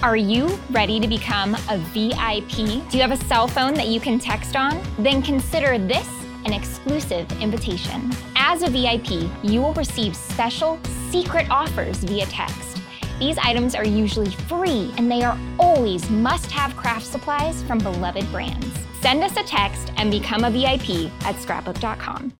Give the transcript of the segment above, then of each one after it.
Are you ready to become a VIP? Do you have a cell phone that you can text on? Then consider this an exclusive invitation. As a VIP, you will receive special secret offers via text. These items are usually free and they are always must have craft supplies from beloved brands. Send us a text and become a VIP at scrapbook.com.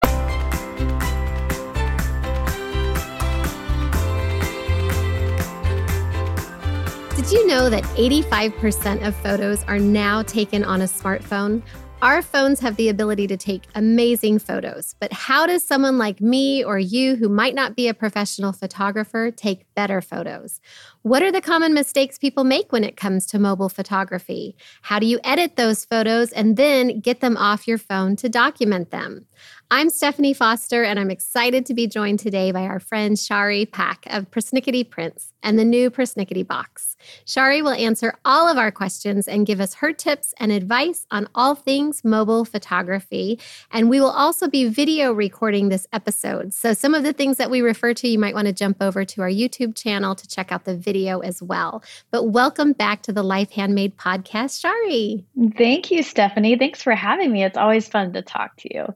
Did you know that 85% of photos are now taken on a smartphone? Our phones have the ability to take amazing photos, but how does someone like me or you, who might not be a professional photographer, take better photos? What are the common mistakes people make when it comes to mobile photography? How do you edit those photos and then get them off your phone to document them? I'm Stephanie Foster, and I'm excited to be joined today by our friend Shari Pack of Persnickety Prints and the new Persnickety Box. Shari will answer all of our questions and give us her tips and advice on all things mobile photography. And we will also be video recording this episode. So, some of the things that we refer to, you might want to jump over to our YouTube channel to check out the video as well. But welcome back to the Life Handmade podcast, Shari. Thank you, Stephanie. Thanks for having me. It's always fun to talk to you.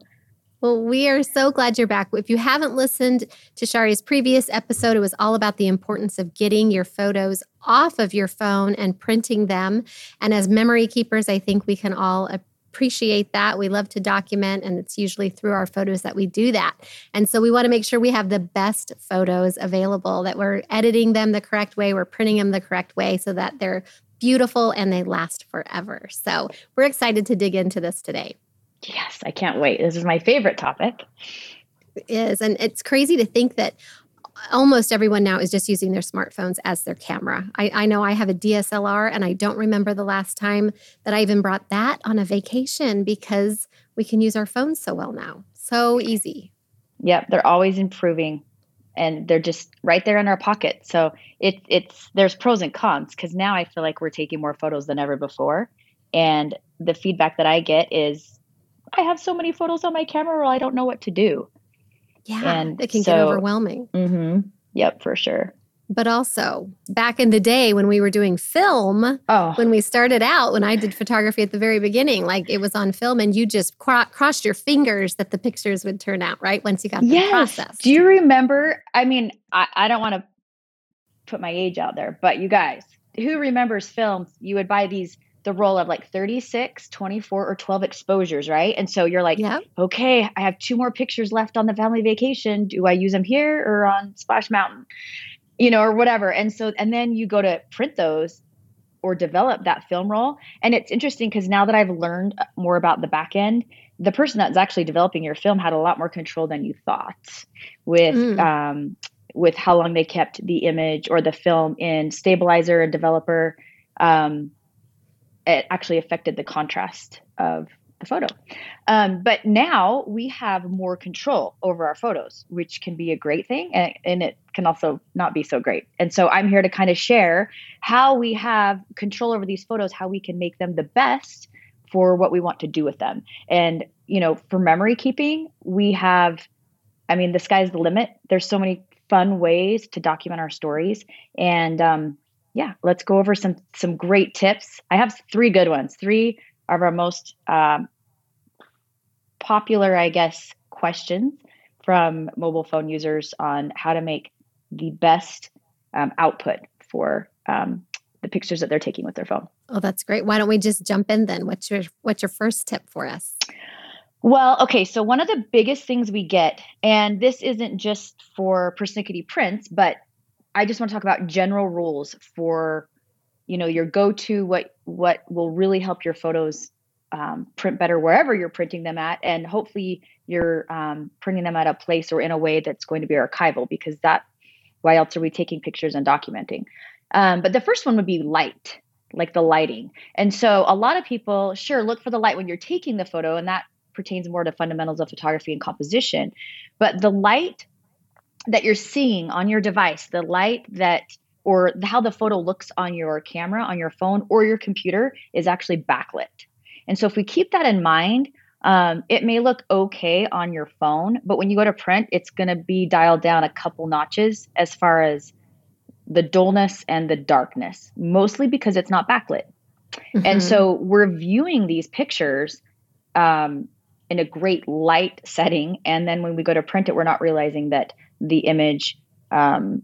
Well, we are so glad you're back. If you haven't listened to Shari's previous episode, it was all about the importance of getting your photos off of your phone and printing them. And as memory keepers, I think we can all appreciate that. We love to document, and it's usually through our photos that we do that. And so we want to make sure we have the best photos available, that we're editing them the correct way, we're printing them the correct way so that they're beautiful and they last forever. So we're excited to dig into this today. Yes, I can't wait. This is my favorite topic. It is. And it's crazy to think that almost everyone now is just using their smartphones as their camera. I, I, know I have a DSLR and I don't remember the last time that I even brought that on a vacation because we can use our phones so well now. So easy. Yep, they're always improving and they're just right there in our pocket. So it, it's there's pros and cons because now I feel like we're taking more photos than ever before. And the feedback that I get is I have so many photos on my camera roll, I don't know what to do. Yeah, and it can so, get overwhelming. Mm-hmm, yep, for sure. But also, back in the day when we were doing film, oh. when we started out, when I did photography at the very beginning, like it was on film and you just cro- crossed your fingers that the pictures would turn out, right? Once you got yes. the process. Do you remember? I mean, I, I don't want to put my age out there, but you guys, who remembers films? You would buy these the roll of like 36, 24, or 12 exposures, right? And so you're like, yep. okay, I have two more pictures left on the family vacation. Do I use them here or on Splash Mountain? You know, or whatever. And so, and then you go to print those or develop that film roll. And it's interesting because now that I've learned more about the back end, the person that's actually developing your film had a lot more control than you thought with, mm. um, with how long they kept the image or the film in stabilizer and developer. Um, it actually affected the contrast of the photo. Um, but now we have more control over our photos, which can be a great thing, and, and it can also not be so great. And so I'm here to kind of share how we have control over these photos, how we can make them the best for what we want to do with them. And, you know, for memory keeping, we have, I mean, the sky's the limit. There's so many fun ways to document our stories. And, um, yeah, let's go over some some great tips. I have three good ones. Three of our most um, popular, I guess, questions from mobile phone users on how to make the best um, output for um, the pictures that they're taking with their phone. Oh, that's great. Why don't we just jump in then? What's your what's your first tip for us? Well, okay, so one of the biggest things we get, and this isn't just for persnickety prints, but I just want to talk about general rules for, you know, your go-to what what will really help your photos um, print better wherever you're printing them at, and hopefully you're um, printing them at a place or in a way that's going to be archival because that why else are we taking pictures and documenting? Um, but the first one would be light, like the lighting. And so a lot of people, sure, look for the light when you're taking the photo, and that pertains more to fundamentals of photography and composition. But the light that you're seeing on your device, the light that or how the photo looks on your camera, on your phone, or your computer is actually backlit. And so if we keep that in mind, um, it may look okay on your phone, but when you go to print, it's going to be dialed down a couple notches as far as the dullness and the darkness, mostly because it's not backlit. Mm-hmm. And so we're viewing these pictures um, in a great light setting. And then when we go to print it, we're not realizing that the image um,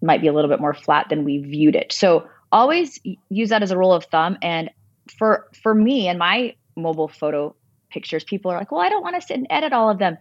might be a little bit more flat than we viewed it. So always use that as a rule of thumb. And for for me and my mobile photo pictures, people are like, well, I don't want to sit and edit all of them.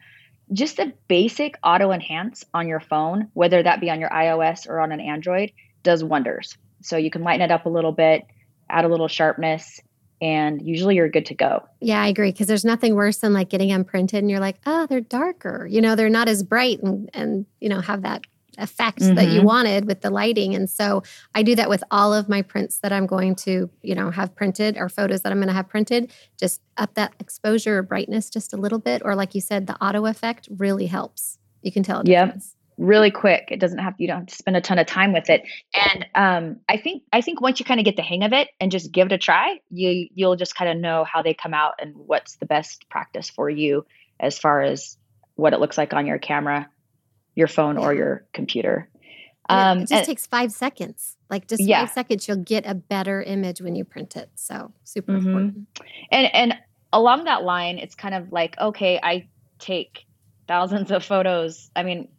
Just a basic auto enhance on your phone, whether that be on your iOS or on an Android, does wonders. So you can lighten it up a little bit, add a little sharpness, and usually you're good to go. Yeah, I agree. Because there's nothing worse than like getting them printed and you're like, oh, they're darker. You know, they're not as bright and and you know have that effect mm-hmm. that you mm-hmm. wanted with the lighting. And so I do that with all of my prints that I'm going to, you know, have printed or photos that I'm going to have printed. Just up that exposure or brightness just a little bit. Or like you said, the auto effect really helps. You can tell. Yeah really quick. It doesn't have you don't have to spend a ton of time with it. And um, i think i think once you kind of get the hang of it and just give it a try you you'll just kind of know how they come out and what's the best practice for you as far as what it looks like on your camera your phone or your computer. Um, it just and, takes five seconds. Like just yeah. five seconds you'll get a better image when you print it. So super mm-hmm. important. And and along that line it's kind of like okay i take thousands of photos. I mean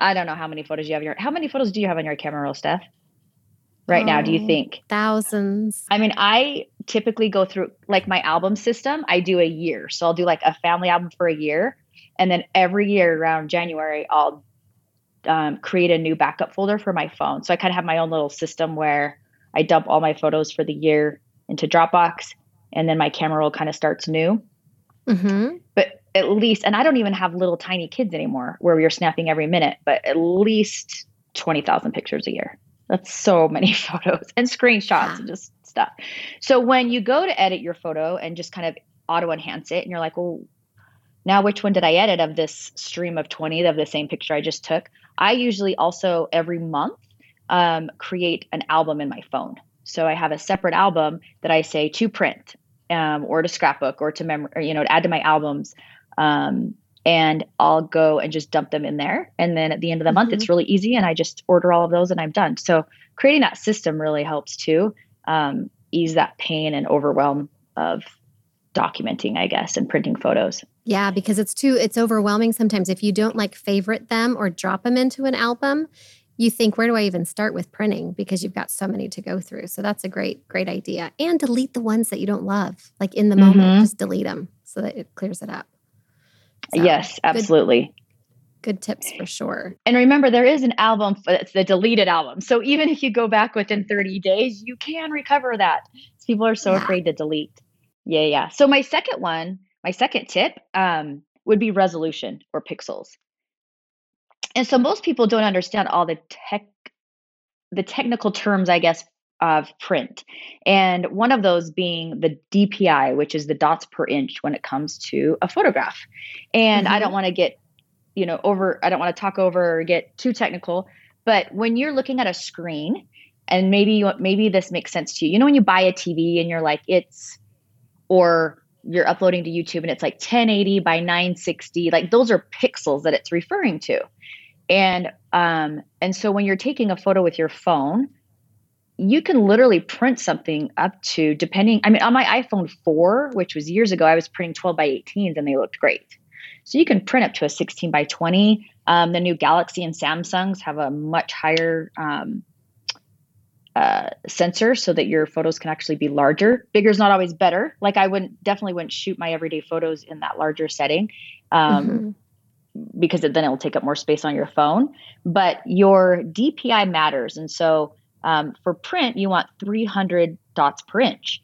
I don't know how many photos you have your how many photos do you have on your camera roll, Steph? Right oh, now, do you oh, think? Thousands. I mean, I typically go through like my album system, I do a year. So I'll do like a family album for a year. And then every year around January, I'll um, create a new backup folder for my phone. So I kind of have my own little system where I dump all my photos for the year into Dropbox, and then my camera roll kind of starts new. Mm-hmm. But at least, and I don't even have little tiny kids anymore where we are snapping every minute, but at least 20,000 pictures a year. That's so many photos and screenshots and just stuff. So when you go to edit your photo and just kind of auto enhance it, and you're like, well, now which one did I edit of this stream of 20 of the same picture I just took? I usually also every month um, create an album in my phone. So I have a separate album that I say to print um, or to scrapbook or to memory, you know, to add to my albums um, and I'll go and just dump them in there. And then at the end of the mm-hmm. month, it's mm-hmm. really easy. And I just order all of those and I'm done. So creating that system really helps to um, ease that pain and overwhelm of documenting, I guess, and printing photos. Yeah, because it's too it's overwhelming sometimes if you don't like favorite them or drop them into an album. You think, where do I even start with printing? Because you've got so many to go through. So that's a great, great idea. And delete the ones that you don't love, like in the mm-hmm. moment, just delete them so that it clears it up. So, yes, absolutely. Good, good, tips for sure. And remember, there is an album, it's the deleted album. So even if you go back within 30 days, you can recover that. People are so yeah. afraid to delete. Yeah, yeah. So my second one, my second tip um, would be resolution or pixels. And so most people don't understand all the tech, the technical terms, I guess, of print. And one of those being the DPI, which is the dots per inch when it comes to a photograph. And mm-hmm. I don't want to get, you know, over, I don't want to talk over or get too technical, but when you're looking at a screen, and maybe you, maybe this makes sense to you. You know when you buy a TV and you're like it's or you're uploading to YouTube and it's like 1080 by 960, like those are pixels that it's referring to. And um and so when you're taking a photo with your phone, you can literally print something up to depending i mean on my iphone 4 which was years ago i was printing 12 by 18s and they looked great. So you can print up to a 16 by 20 um, the new galaxy and samsungs have a much higher um, uh, sensor so that your photos can actually be larger. Bigger is not always better. Like i wouldn't definitely wouldn't shoot my everyday photos in that larger setting um, mm-hmm. because then it'll take up more space on your phone. But your DPI matters. And so um, for print, you want 300 dots per inch.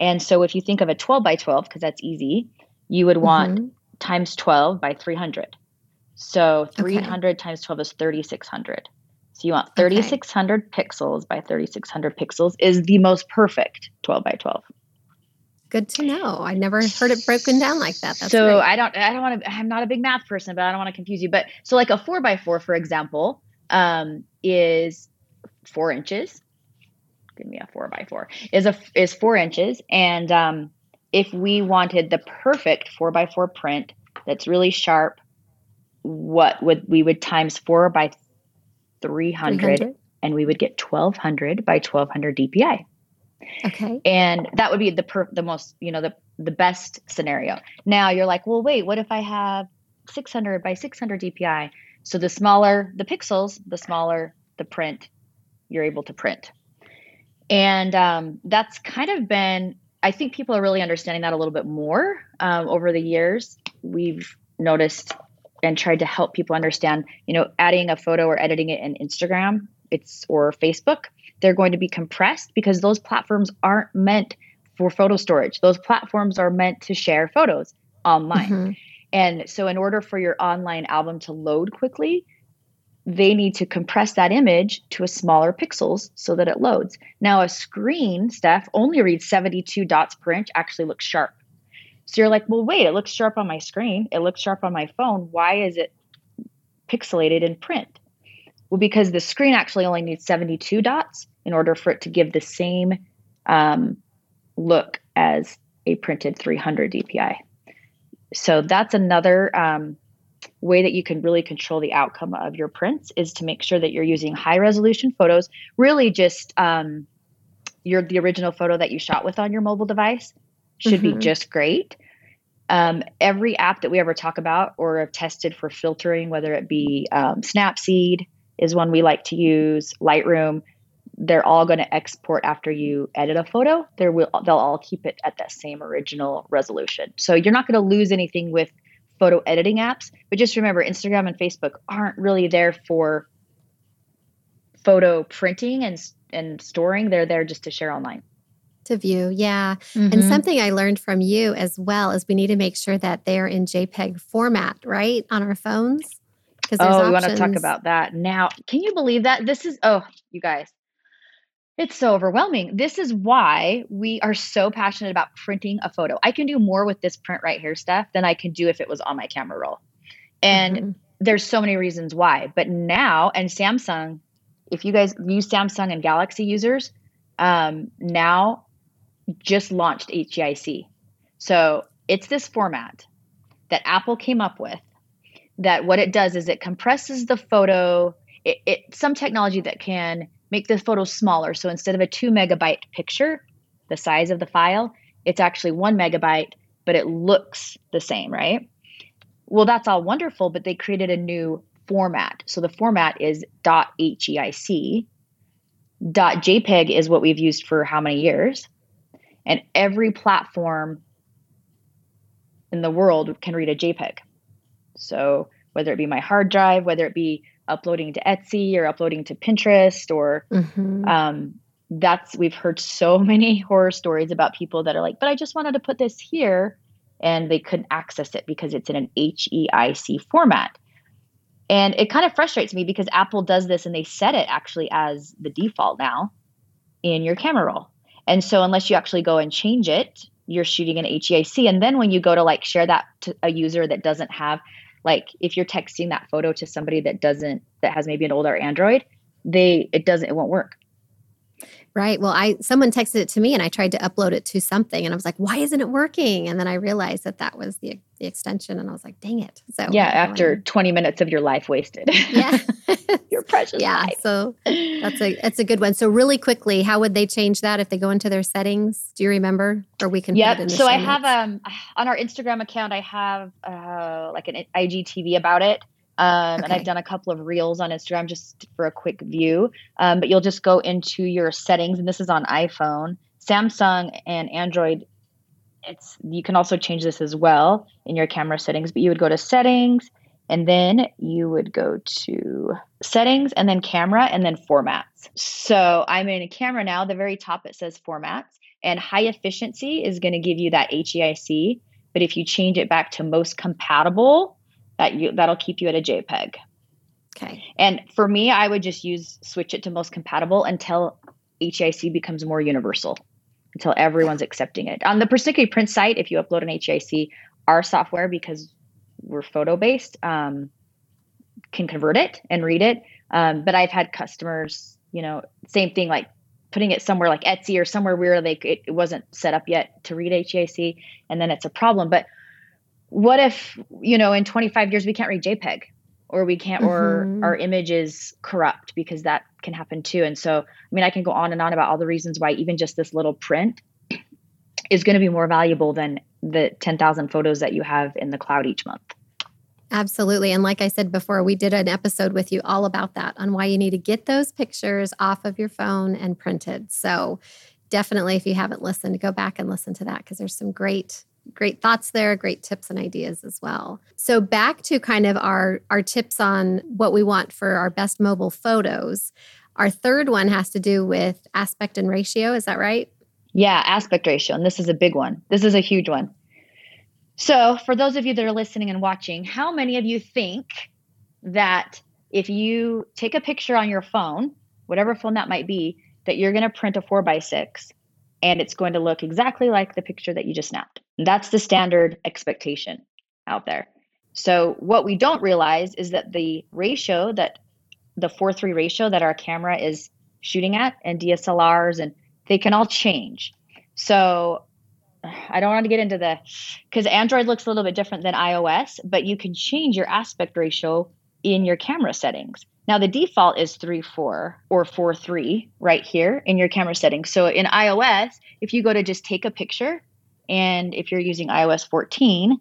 And so if you think of a 12 by 12, because that's easy, you would want mm-hmm. times 12 by 300. So 300 okay. times 12 is 3600. So you want 3600 okay. pixels by 3600 pixels is the most perfect 12 by 12. Good to know. I never heard it broken down like that. That's so great. I don't I don't want to I'm not a big math person, but I don't want to confuse you. But so like a 4 by 4 for example, um, is four inches. Give me a four by four is a is four inches, and um, if we wanted the perfect four by four print that's really sharp, what would we would times four by 300, 300, and we would get 1200 by 1200 DPI. Okay. And that would be the per- the most, you know, the the best scenario. Now you're like, "Well, wait, what if I have 600 by 600 DPI?" So the smaller the pixels, the smaller the print you're able to print. And um, that's kind of been, I think people are really understanding that a little bit more um, over the years. We've noticed and tried to help people understand, you know, adding a photo or editing it in Instagram, it's or Facebook, they're going to be compressed because those platforms aren't meant for photo storage. Those platforms are meant to share photos online. Mm-hmm. And so in order for your online album to load quickly, they need to compress that image to a smaller pixels so that it loads. Now, a screen, Steph, only reads 72 dots per inch, actually looks sharp. So you're like, well, wait, it looks sharp on my screen. It looks sharp on my phone. Why is it pixelated in print? Well, because the screen actually only needs 72 dots in order for it to give the same um, look as a printed 300 DPI. So that's another um, way that you can really control the outcome of your prints is to make sure that you're using high resolution photos, really just um, your the original photo that you shot with on your mobile device should mm-hmm. be just great. Um, every app that we ever talk about or have tested for filtering, whether it be um, Snapseed is one we like to use, Lightroom, they're all going to export after you edit a photo. They will they'll all keep it at that same original resolution. So you're not going to lose anything with photo editing apps. But just remember, Instagram and Facebook aren't really there for photo printing and and storing. They're there just to share online. To view, yeah. Mm-hmm. And something I learned from you as well is we need to make sure that they're in JPEG format, right, on our phones. Because oh, we want to talk about that now. Can you believe that this is? Oh, you guys, it's so overwhelming. This is why we are so passionate about printing a photo. I can do more with this print right here, stuff than I can do if it was on my camera roll. And mm-hmm. there's so many reasons why. But now, and Samsung, if you guys use Samsung and Galaxy users, um, now just launched HEIC. So it's this format that Apple came up with that what it does is it compresses the photo. It, it some technology that can make the photo smaller. So instead of a two megabyte picture, the size of the file, it's actually one megabyte, but it looks the same, right? Well, that's all wonderful, but they created a new format. So the format is .heic. .jpeg is what we've used for how many years? And every platform in the world can read a JPEG. So whether it be my hard drive, whether it be uploading to Etsy or uploading to Pinterest or mm-hmm. um, that's we've heard so many horror stories about people that are like, but I just wanted to put this here and they couldn't access it because it's in an HEIC format. And it kind of frustrates me because Apple does this and they set it actually as the default now in your camera roll. And so unless you actually go and change it, you're shooting an HEIC. And then when you go to like share that to a user that doesn't have like if you're texting that photo to somebody that doesn't that has maybe an older android they it doesn't it won't work Right. Well, I someone texted it to me and I tried to upload it to something and I was like, why isn't it working? And then I realized that that was the the extension and I was like, dang it. So Yeah, after 20 minutes of your life wasted. Yeah. your precious yeah, life. So that's a that's a good one. So really quickly, how would they change that if they go into their settings? Do you remember? Or we can Yeah. So I have um on our Instagram account I have uh like an IGTV about it. Um, okay. And I've done a couple of reels on Instagram just for a quick view. Um, but you'll just go into your settings, and this is on iPhone, Samsung, and Android. It's you can also change this as well in your camera settings. But you would go to settings, and then you would go to settings, and then camera, and then formats. So I'm in a camera now. The very top it says formats, and high efficiency is going to give you that HEIC. But if you change it back to most compatible, that you that'll keep you at a JPEG. Okay. And for me, I would just use switch it to most compatible until HEIC becomes more universal, until everyone's accepting it. On the Persnickety print site, if you upload an HEIC, our software, because we're photo based, um, can convert it and read it. Um, but I've had customers, you know, same thing like putting it somewhere like Etsy or somewhere where they it wasn't set up yet to read HEIC, and then it's a problem. But what if you know in 25 years we can't read jpeg or we can't mm-hmm. or our image is corrupt because that can happen too and so i mean i can go on and on about all the reasons why even just this little print is going to be more valuable than the 10,000 photos that you have in the cloud each month Absolutely. And like I said before, we did an episode with you all about that on why you need to get those pictures off of your phone and printed. So definitely, if you haven't listened, go back and listen to that because there's some great great thoughts there great tips and ideas as well. So back to kind of our our tips on what we want for our best mobile photos our third one has to do with aspect and ratio is that right? Yeah aspect ratio and this is a big one. This is a huge one. So for those of you that are listening and watching how many of you think that if you take a picture on your phone whatever phone that might be that you're going to print a four by six and it's going to look exactly like the picture that you just snapped that's the standard expectation out there. So what we don't realize is that the ratio that the 4-3 ratio that our camera is shooting at and DSLRs and they can all change. So I don't want to get into the because Android looks a little bit different than iOS, but you can change your aspect ratio in your camera settings. Now the default is 3 4 or 4 3 right here in your camera settings. So in iOS, if you go to just take a picture, and if you're using iOS 14,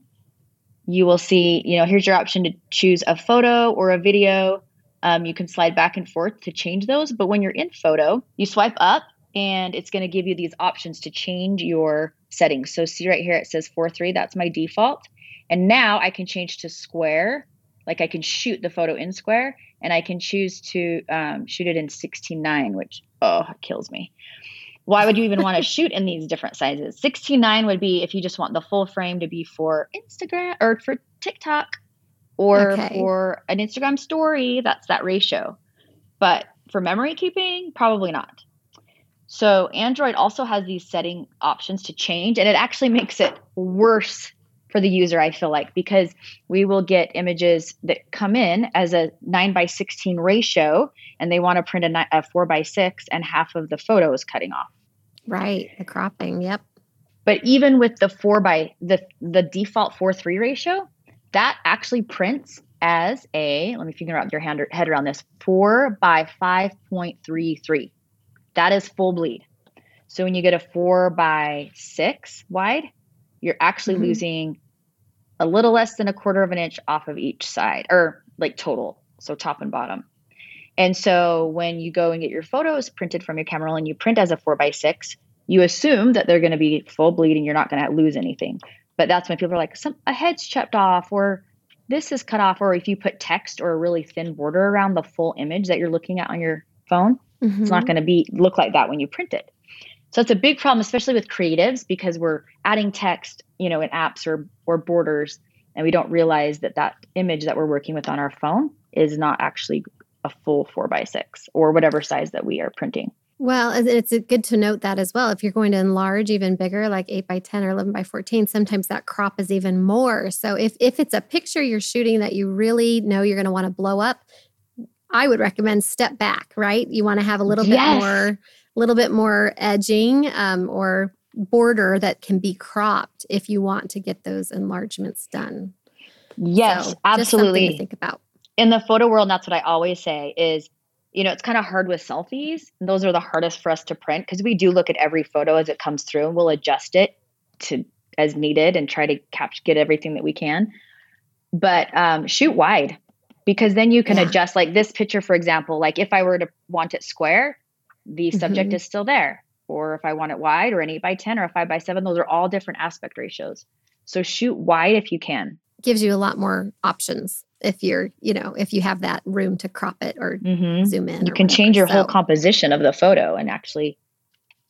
you will see, you know, here's your option to choose a photo or a video. Um, you can slide back and forth to change those. But when you're in photo, you swipe up and it's going to give you these options to change your settings. So see right here, it says 4-3. that's my default. And now I can change to square, like I can shoot the photo in square and I can choose to um, shoot it in 16.9, which, oh, kills me why would you even want to shoot in these different sizes? 16.9 would be if you just want the full frame to be for Instagram or for TikTok or okay. for an Instagram story. That's that ratio. But for memory keeping, probably not. So Android also has these setting options to change, and it actually makes it worse for the user, I feel like, because we will get images that come in as a 9 by 16 ratio, and they want to print a, a 4 by 6, and half of the photo is cutting off. Right, the cropping, yep. But even with the 4 by the the default 4 3 ratio, that actually prints as a, let me figure out your hand, head around this, 4 by 5.33. That is full bleed. So when you get a 4 by 6 wide, you're actually mm-hmm. losing a little less than a quarter of an inch off of each side or like total so top and bottom and so when you go and get your photos printed from your camera roll and you print as a four by six you assume that they're going to be full bleeding you're not going to lose anything but that's when people are like some a head's chopped off or this is cut off or if you put text or a really thin border around the full image that you're looking at on your phone mm-hmm. it's not going to be look like that when you print it so it's a big problem, especially with creatives, because we're adding text, you know, in apps or or borders, and we don't realize that that image that we're working with on our phone is not actually a full four by six or whatever size that we are printing. Well, it's good to note that as well. If you're going to enlarge even bigger, like 8 by 10 or 11 by 14, sometimes that crop is even more. So if, if it's a picture you're shooting that you really know you're going to want to blow up, I would recommend step back, right? You want to have a little yes. bit more little bit more edging um, or border that can be cropped if you want to get those enlargements done. Yes, so absolutely. think about. In the photo world, that's what I always say is, you know, it's kind of hard with selfies. Those are the hardest for us to print because we do look at every photo as it comes through and we'll adjust it to as needed and try to capture get everything that we can. But um, shoot wide because then you can yeah. adjust like this picture, for example, like if I were to want it square, the subject mm-hmm. is still there. Or if I want it wide or an eight by 10 or a five by seven, those are all different aspect ratios. So shoot wide if you can. Gives you a lot more options if you're, you know, if you have that room to crop it or mm-hmm. zoom in. You can whatever. change your so. whole composition of the photo and actually,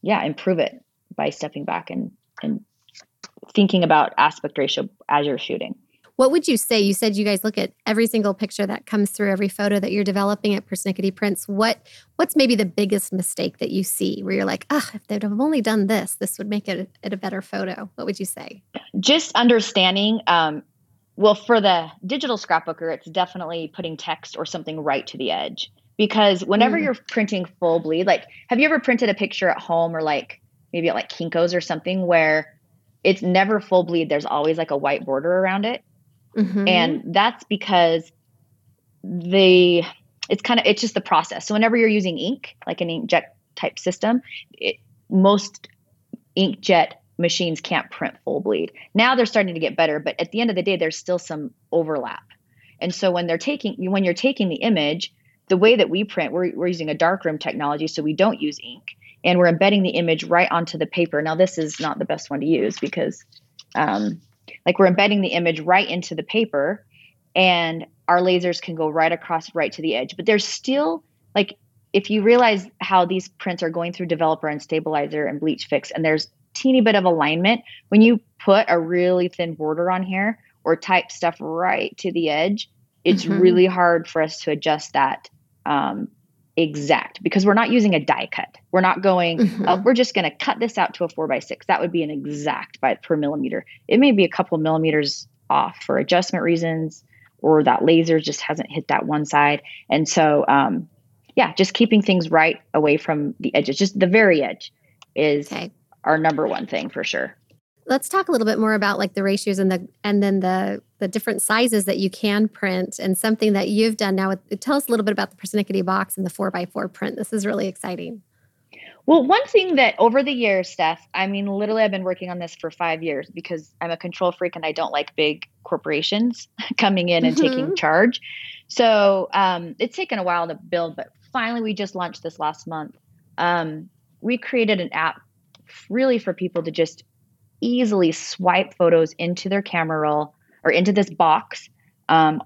yeah, improve it by stepping back and, and thinking about aspect ratio as you're shooting. What would you say? You said you guys look at every single picture that comes through, every photo that you're developing at Persnickety Prints. What what's maybe the biggest mistake that you see where you're like, ah, if they'd have only done this, this would make it a, it a better photo. What would you say? Just understanding. Um, well, for the digital scrapbooker, it's definitely putting text or something right to the edge because whenever mm. you're printing full bleed, like, have you ever printed a picture at home or like maybe at like Kinko's or something where it's never full bleed? There's always like a white border around it. Mm-hmm. And that's because the it's kind of it's just the process. So whenever you're using ink, like an inkjet type system, it, most inkjet machines can't print full bleed. Now they're starting to get better, but at the end of the day, there's still some overlap. And so when they're taking when you're taking the image, the way that we print, we're, we're using a darkroom technology, so we don't use ink, and we're embedding the image right onto the paper. Now this is not the best one to use because, um, like we're embedding the image right into the paper, and our lasers can go right across right to the edge. But there's still like if you realize how these prints are going through developer and stabilizer and bleach fix, and there's teeny bit of alignment when you put a really thin border on here or type stuff right to the edge it's mm-hmm. really hard for us to adjust that um, exact because we're not using a die cut. We're not going mm-hmm. uh, we're just going to cut this out to a four by six. That would be an exact by per millimeter. It may be a couple millimeters off for adjustment reasons or that laser just hasn't hit that one side. And so um, yeah just keeping things right away from the edges just the very edge is okay. our number one thing for sure. Let's talk a little bit more about like the ratios and the and then the the different sizes that you can print and something that you've done now. With, tell us a little bit about the persnickety box and the four by four print. This is really exciting. Well, one thing that over the years, Steph, I mean, literally, I've been working on this for five years because I'm a control freak and I don't like big corporations coming in and mm-hmm. taking charge. So um, it's taken a while to build, but finally, we just launched this last month. Um, we created an app really for people to just easily swipe photos into their camera roll or into this box um,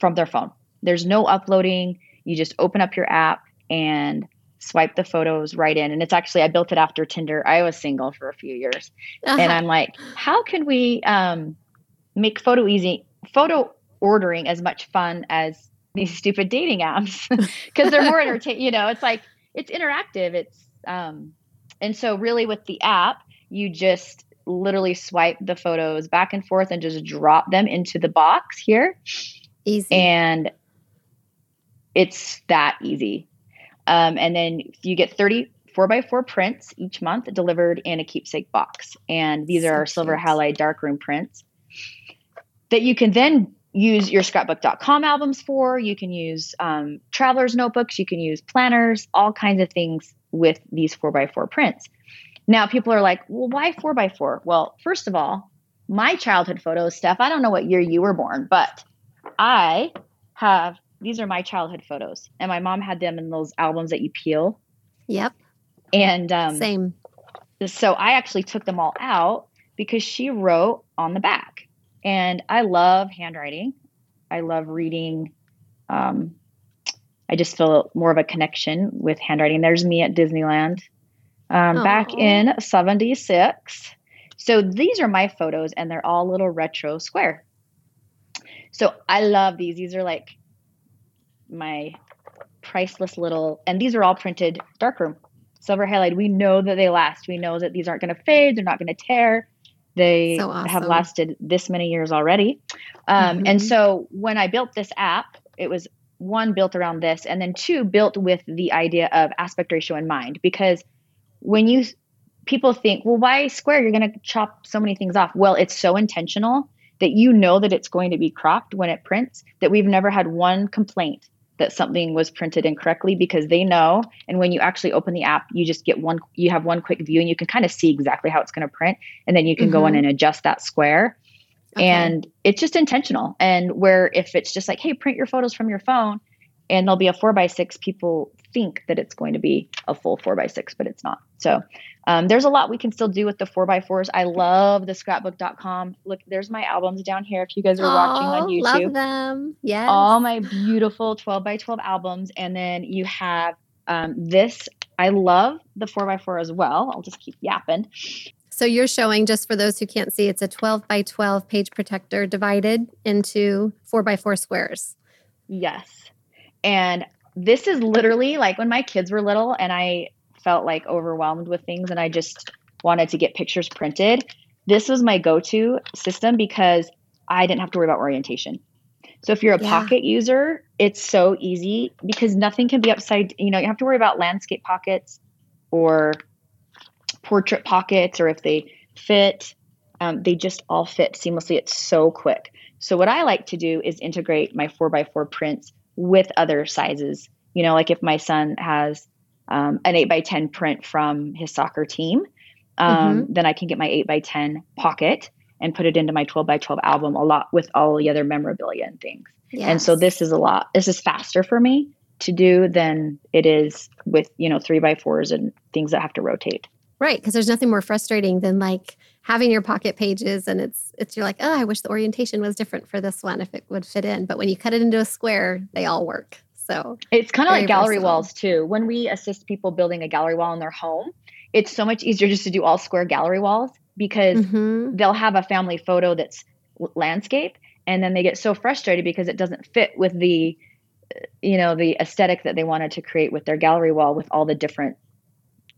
from their phone. There's no uploading. You just open up your app and swipe the photos right in. And it's actually, I built it after Tinder. I was single for a few years. Uh-huh. And I'm like, how can we um, make photo easy, photo ordering as much fun as these stupid dating apps? Because they're more entertaining. You know, it's like, it's interactive. It's, um, and so, really, with the app, you just literally swipe the photos back and forth and just drop them into the box here. Easy. And it's that easy. Um, and then you get 30 four by four prints each month delivered in a keepsake box. And these so are our silver halide darkroom prints that you can then use your scrapbook.com albums for. You can use um, traveler's notebooks, you can use planners, all kinds of things with these four by four prints. Now, people are like, well, why four by four? Well, first of all, my childhood photos, Steph, I don't know what year you were born, but I have these are my childhood photos. And my mom had them in those albums that you peel. Yep. And um, same. So I actually took them all out because she wrote on the back. And I love handwriting. I love reading um, I just feel more of a connection with handwriting. There's me at Disneyland um, back in 76. So these are my photos, and they're all little retro square. So I love these. These are like my priceless little, and these are all printed darkroom, silver halide. We know that they last. We know that these aren't going to fade. They're not going to tear. They so awesome. have lasted this many years already. Um, mm-hmm. And so when I built this app, it was one built around this and then two built with the idea of aspect ratio in mind because when you people think well why square you're going to chop so many things off well it's so intentional that you know that it's going to be cropped when it prints that we've never had one complaint that something was printed incorrectly because they know and when you actually open the app you just get one you have one quick view and you can kind of see exactly how it's going to print and then you can mm-hmm. go in mm-hmm. and adjust that square Okay. And it's just intentional. And where if it's just like, hey, print your photos from your phone and there'll be a four by six, people think that it's going to be a full four by six, but it's not. So um, there's a lot we can still do with the four by fours. I love the scrapbook.com. Look, there's my albums down here. If you guys are Aww, watching on YouTube, love them. Yes. All my beautiful 12 by 12 albums. And then you have um, this. I love the four by four as well. I'll just keep yapping. So you're showing, just for those who can't see, it's a 12 by 12 page protector divided into four by four squares. Yes. And this is literally like when my kids were little and I felt like overwhelmed with things and I just wanted to get pictures printed. This was my go to system because I didn't have to worry about orientation. So if you're a yeah. pocket user, it's so easy because nothing can be upside, you know, you have to worry about landscape pockets or portrait pockets or if they fit. Um, they just all fit seamlessly. It's so quick. So what I like to do is integrate my four by four prints with other sizes. You know, like if my son has um, an 8 by 10 print from his soccer team, um, mm-hmm. then I can get my 8 by 10 pocket and put it into my 12 by 12 album a lot with all the other memorabilia and things. Yes. And so this is a lot, this is faster for me to do than it is with, you know, three by fours and things that have to rotate. Right. Cause there's nothing more frustrating than like having your pocket pages and it's, it's, you're like, oh, I wish the orientation was different for this one if it would fit in. But when you cut it into a square, they all work. So it's kind of like gallery versatile. walls too. When we assist people building a gallery wall in their home, it's so much easier just to do all square gallery walls because mm-hmm. they'll have a family photo that's landscape and then they get so frustrated because it doesn't fit with the you know the aesthetic that they wanted to create with their gallery wall with all the different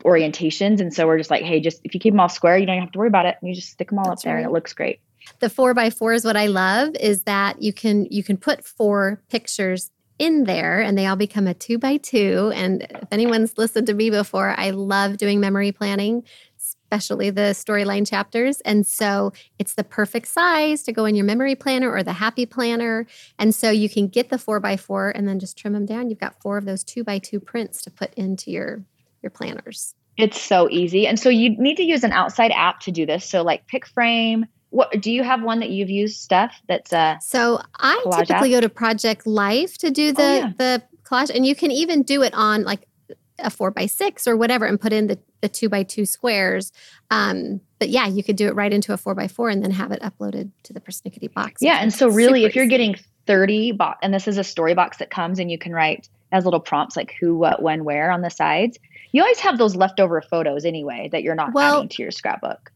orientations and so we're just like hey just if you keep them all square you don't have to worry about it you just stick them all that's up there right. and it looks great the four by four is what i love is that you can you can put four pictures in there and they all become a two by two. And if anyone's listened to me before, I love doing memory planning, especially the storyline chapters. And so it's the perfect size to go in your memory planner or the happy planner. And so you can get the four by four and then just trim them down. You've got four of those two by two prints to put into your your planners. It's so easy. And so you need to use an outside app to do this. So like PicFrame, what do you have one that you've used Steph that's uh so i typically app? go to project life to do the oh, yeah. the collage and you can even do it on like a four by six or whatever and put in the, the two by two squares um but yeah you could do it right into a four by four and then have it uploaded to the persnickety box yeah and so really if you're getting 30 box and this is a story box that comes and you can write as little prompts like who what when where on the sides you always have those leftover photos anyway that you're not well, adding to your scrapbook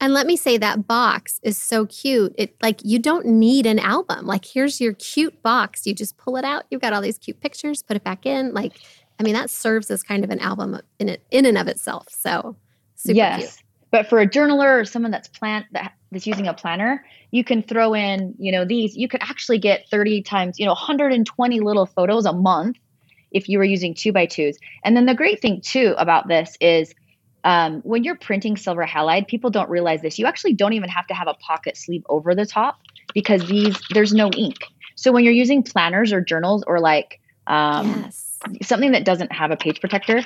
and let me say that box is so cute. It like you don't need an album. Like here's your cute box. You just pull it out. You've got all these cute pictures, put it back in. Like I mean that serves as kind of an album in it in and of itself. So super yes. cute. But for a journaler or someone that's plant that, that's using a planner, you can throw in, you know, these. You could actually get 30 times, you know, 120 little photos a month if you were using two by twos. And then the great thing too about this is um, when you're printing silver halide, people don't realize this. You actually don't even have to have a pocket sleeve over the top because these there's no ink. So when you're using planners or journals or like um, yes. something that doesn't have a page protector,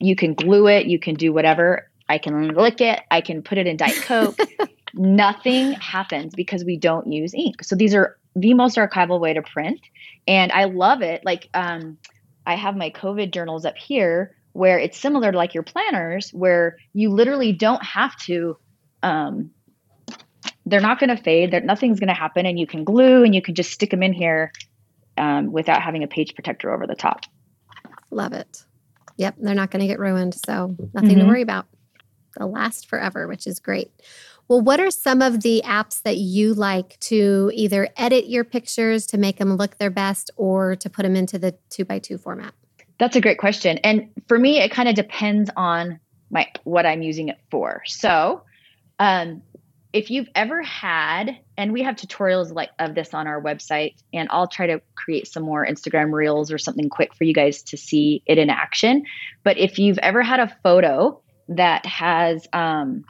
you can glue it. You can do whatever. I can lick it. I can put it in Diet Coke. Nothing happens because we don't use ink. So these are the most archival way to print, and I love it. Like um, I have my COVID journals up here where it's similar to like your planners where you literally don't have to um, they're not going to fade. There, nothing's going to happen and you can glue and you can just stick them in here um, without having a page protector over the top. Love it. Yep they're not going to get ruined. So nothing mm-hmm. to worry about. They'll last forever which is great well what are some of the apps that you like to either edit your pictures to make them look their best or to put them into the two by two format that's a great question. And for me, it kind of depends on my what I'm using it for. So, um, if you've ever had, and we have tutorials like of this on our website, and I'll try to create some more Instagram reels or something quick for you guys to see it in action. But if you've ever had a photo that has um,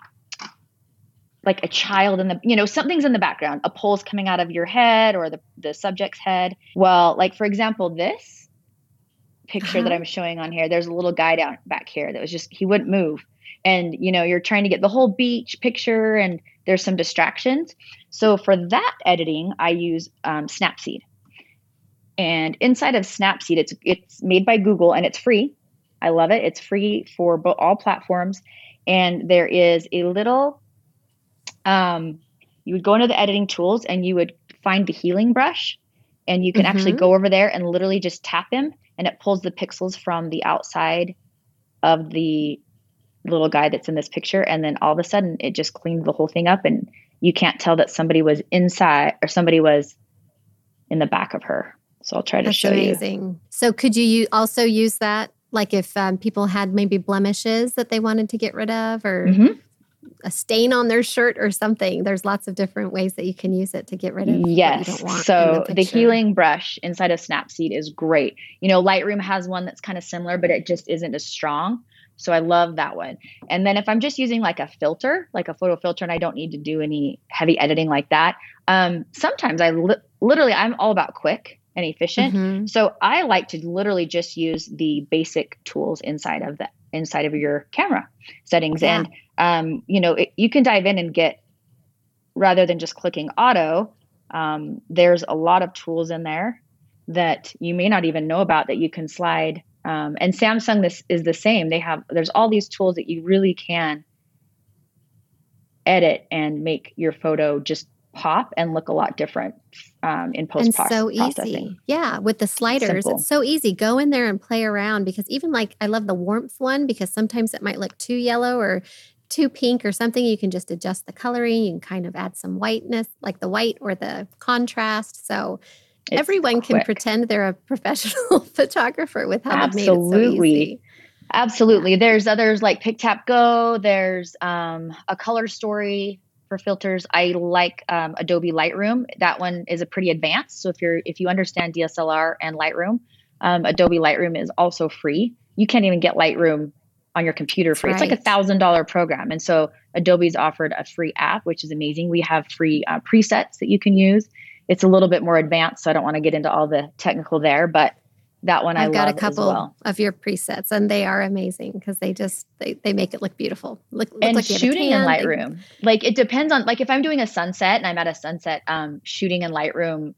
like a child in the you know something's in the background a pole's coming out of your head or the, the subject's head well like for example this picture uh-huh. that I'm showing on here, there's a little guy down back here that was just he wouldn't move. And you know, you're trying to get the whole beach picture and there's some distractions. So for that editing, I use um, Snapseed. And inside of Snapseed, it's it's made by Google and it's free. I love it. It's free for all platforms. And there is a little um, you would go into the editing tools and you would find the healing brush and you can mm-hmm. actually go over there and literally just tap him and it pulls the pixels from the outside of the little guy that's in this picture and then all of a sudden it just cleans the whole thing up and you can't tell that somebody was inside or somebody was in the back of her so i'll try to that's show amazing. you so could you also use that like if um, people had maybe blemishes that they wanted to get rid of or mm-hmm a stain on their shirt or something. There's lots of different ways that you can use it to get rid of. Yes. so the, the, healing brush inside of Snapseed is great. You know, Lightroom has one that's kind of similar, but it just isn't as strong. So I love that one. And then if I'm just using like a filter, like a photo filter, and I don't need to do any heavy editing like that, um, sometimes I li- literally I'm all about quick. and efficient. Mhm. So I like to literally just use the basic tools inside of the inside of your camera settings, Yeah. and um, you know it, you can dive in and get rather than just clicking auto. Um, there's a lot of tools in there that you may not even know about that you can slide. Um, and Samsung this is the same. They have there's all these tools that you really can edit and make your photo just pop and look a lot different um, in post and so easy. Yeah, with the sliders, Simple. it's so easy. Go in there and play around because even like I love the warmth one because sometimes it might look too yellow or too pink or something. You can just adjust the coloring. You can kind of add some whiteness, like the white or the contrast. So It's everyone can pretend they're a professional photographer with how it so Absolutely. Absolutely. There's others like Pick Tap Go. There's um, a color story for filters. I like um, Adobe Lightroom. That one is a pretty advanced. So if you're if you understand DSLR and Lightroom, um, Adobe Lightroom is also free. You can't even get Lightroom on your computer free. It's like a thousand dollar program, and so Adobe's offered a free app, which is amazing. We have free uh, presets that you can use. It's a little bit more advanced, so I don't want to get into all the technical there, but that one I I've got a couple well. of your presets and they are amazing because they just they, they make it look beautiful. Look, look and like you have a shooting in Lightroom. Like it depends on like if I'm doing a sunset and I'm at a sunset, um, shooting in Lightroom,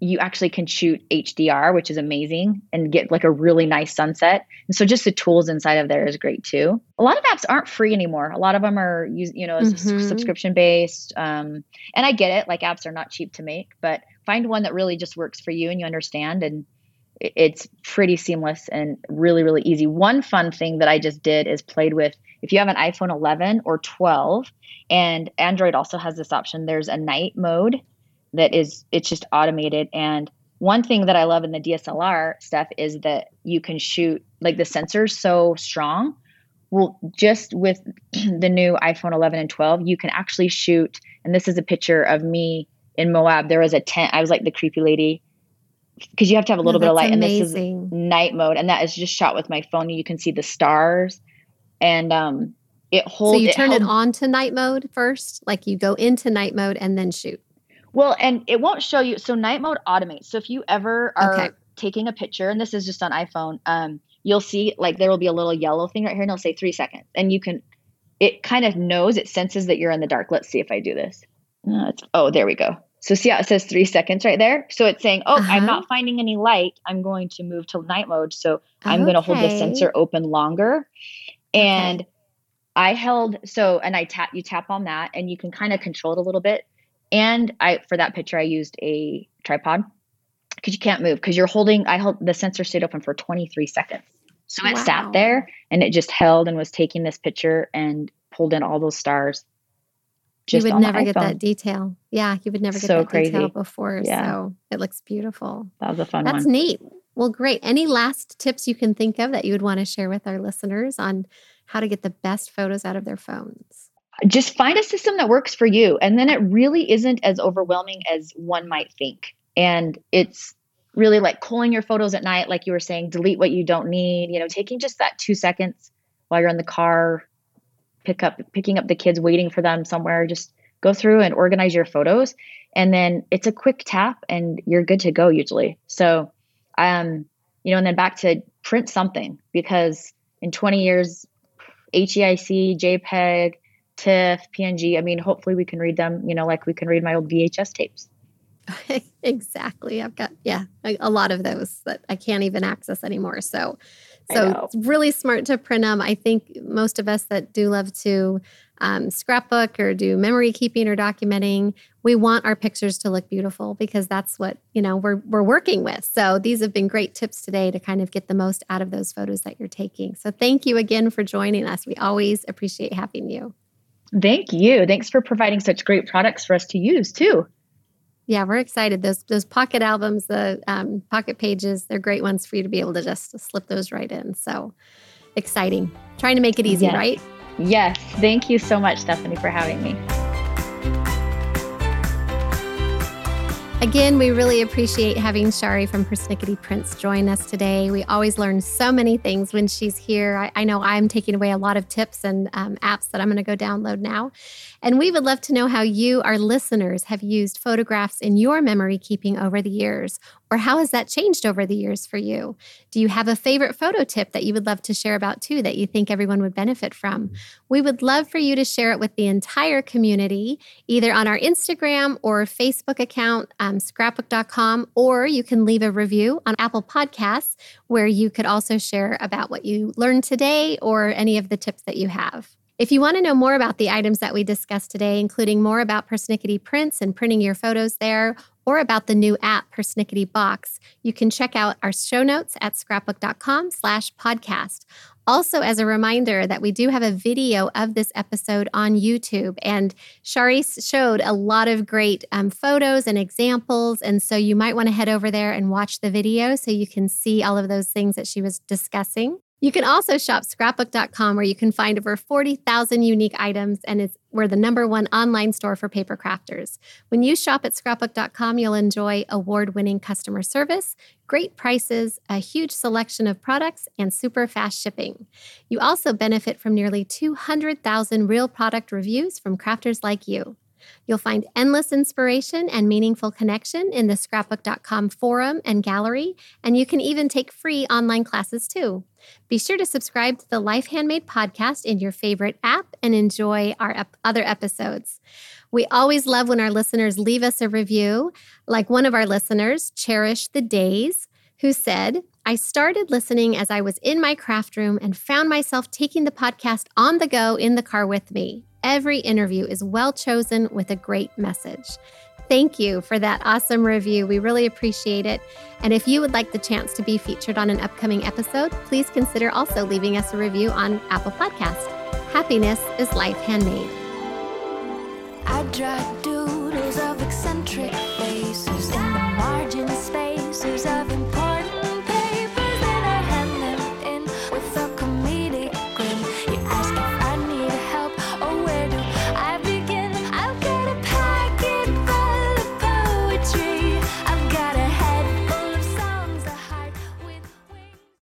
you actually can shoot HDR, which is amazing, and get like a really nice sunset. And so just the tools inside of there is great too. A lot of apps aren't free anymore. A lot of them are you know Mhm. subscription based. Um, and I get it, like apps are not cheap to make, but find one that really just works for you and you understand and it's pretty seamless and really really easy. One fun thing that i just did is played with if you have an iphone 11 or 12 and android also has this option there's a night mode that is it's just automated. And one thing that i love in the dslr stuff is that you can shoot like the sensor's so strong. Well just with the new iphone 11 and 12 you can actually shoot and this is a picture of me in moab. There was a tent i was like the creepy lady because you have to have a little bit of light and this is night mode and that is just shot with my phone. You can see the stars and um it So holds you turn it held- on to night mode first, like you go into night mode and then shoot. well and it won't show you so night mode automates. So if you ever are Okay. taking a picture and this is just on iphone um you'll see like there will be a little yellow thing right here and it'll say three seconds. And you can it kind of knows it senses that you're in the dark. Let's see if i do this. Uh, oh there we go so see how it says three seconds right there so it's saying oh i'm Uh-huh. not finding any light i'm going to move to night mode so I'm going to hold the sensor open longer. And I held so and I tap you tap on that and you can kind of control it a little bit. And I for that picture I used a tripod because you can't move because you're holding I held the sensor stayed open for 23 seconds. So it Wow. sat there and it just held and was taking this picture and pulled in all those stars. You would never get that detail. Yeah, you would never get So that detail before. Yeah. So it looks beautiful. That was a fun That's one. neat. Well, great. Any last tips you can think of that you would want to share with our listeners on how to get the best photos out of their phones? just find a system that works for you and then it really isn't as overwhelming as one might think and it's really like culling your photos at night like you were saying delete what you don't need you know taking just that two seconds while you're in the car pick up picking up the kids waiting for them somewhere just go through and organize your photos and then it's a quick tap and you're good to go usually so um you know and then back to print something because in 20 years heic jpeg tiff png i mean hopefully we can read them you know like we can read my old vhs tapes exactly. I've got yeah, a, a lot of those that I can't even access anymore. So so it's really smart to print them. I think most of us that do love to um, scrapbook or do memory keeping or documenting, we want our pictures to look beautiful because that's what you know we're we're working with. So these have been great tips today to kind of get the most out of those photos that you're taking. So thank you again for joining us. We always appreciate having you. thank you thanks for providing such great products for us to use too Yeah, we're excited. Those those pocket albums, the um, pocket pages, they're great ones for you to be able to just slip those right in. So exciting. Trying to make it easy, Yes. right? yes thank you so much stephanie for having me Again, we really appreciate having Shari from Persnickety Prints join us today. We always learn so many things when she's here. I, I know I'm taking away a lot of tips and um, apps that I'm going to go download now. And we would love to know how you, our listeners, have used photographs in your memory keeping over the years, Or how has that changed over the years for you? Do you have a favorite photo tip that you would love to share about too that you think everyone would benefit from? We would love for you to share it with the entire community, either on our Instagram or Facebook account, um, scrapbook.com, or you can leave a review on Apple Podcasts where you could also share about what you learned today or any of the tips that you have. If you want to know more about the items that we discussed today, including more about Persnickety prints and printing your photos there, or about the new app Persnickety Box, you can check out our show notes at scrapbook.com slash podcast. Also, as a reminder that we do have a video of this episode on YouTube, and Shari showed a lot of great um, photos and examples. And so you might want to head over there and watch the video so you can see all of those things that she was discussing. You can also shop scrapbook.com where you can find over 40,000 unique items and it's we're the number one online store for paper crafters. When you shop at scrapbook.com, you'll enjoy award-winning customer service, great prices, a huge selection of products, and super fast shipping. You also benefit from nearly 200,000 real product reviews from crafters like you. You'll find endless inspiration and meaningful connection in the scrapbook.com forum and gallery, and you can even take free online classes too. Be sure to subscribe to the Life Handmade podcast in your favorite app and enjoy our ep- other episodes. We always love when our listeners leave us a review, like one of our listeners, Cherish the Days, who said, I started listening as I was in my craft room and found myself taking the podcast on the go in the car with me. Every interview is well chosen with a great message. Thank you for that awesome review. We really appreciate it. And if you would like the chance to be featured on an upcoming episode, please consider also leaving us a review on Apple Podcast. Happiness is life handmade. I drag doodles of eccentric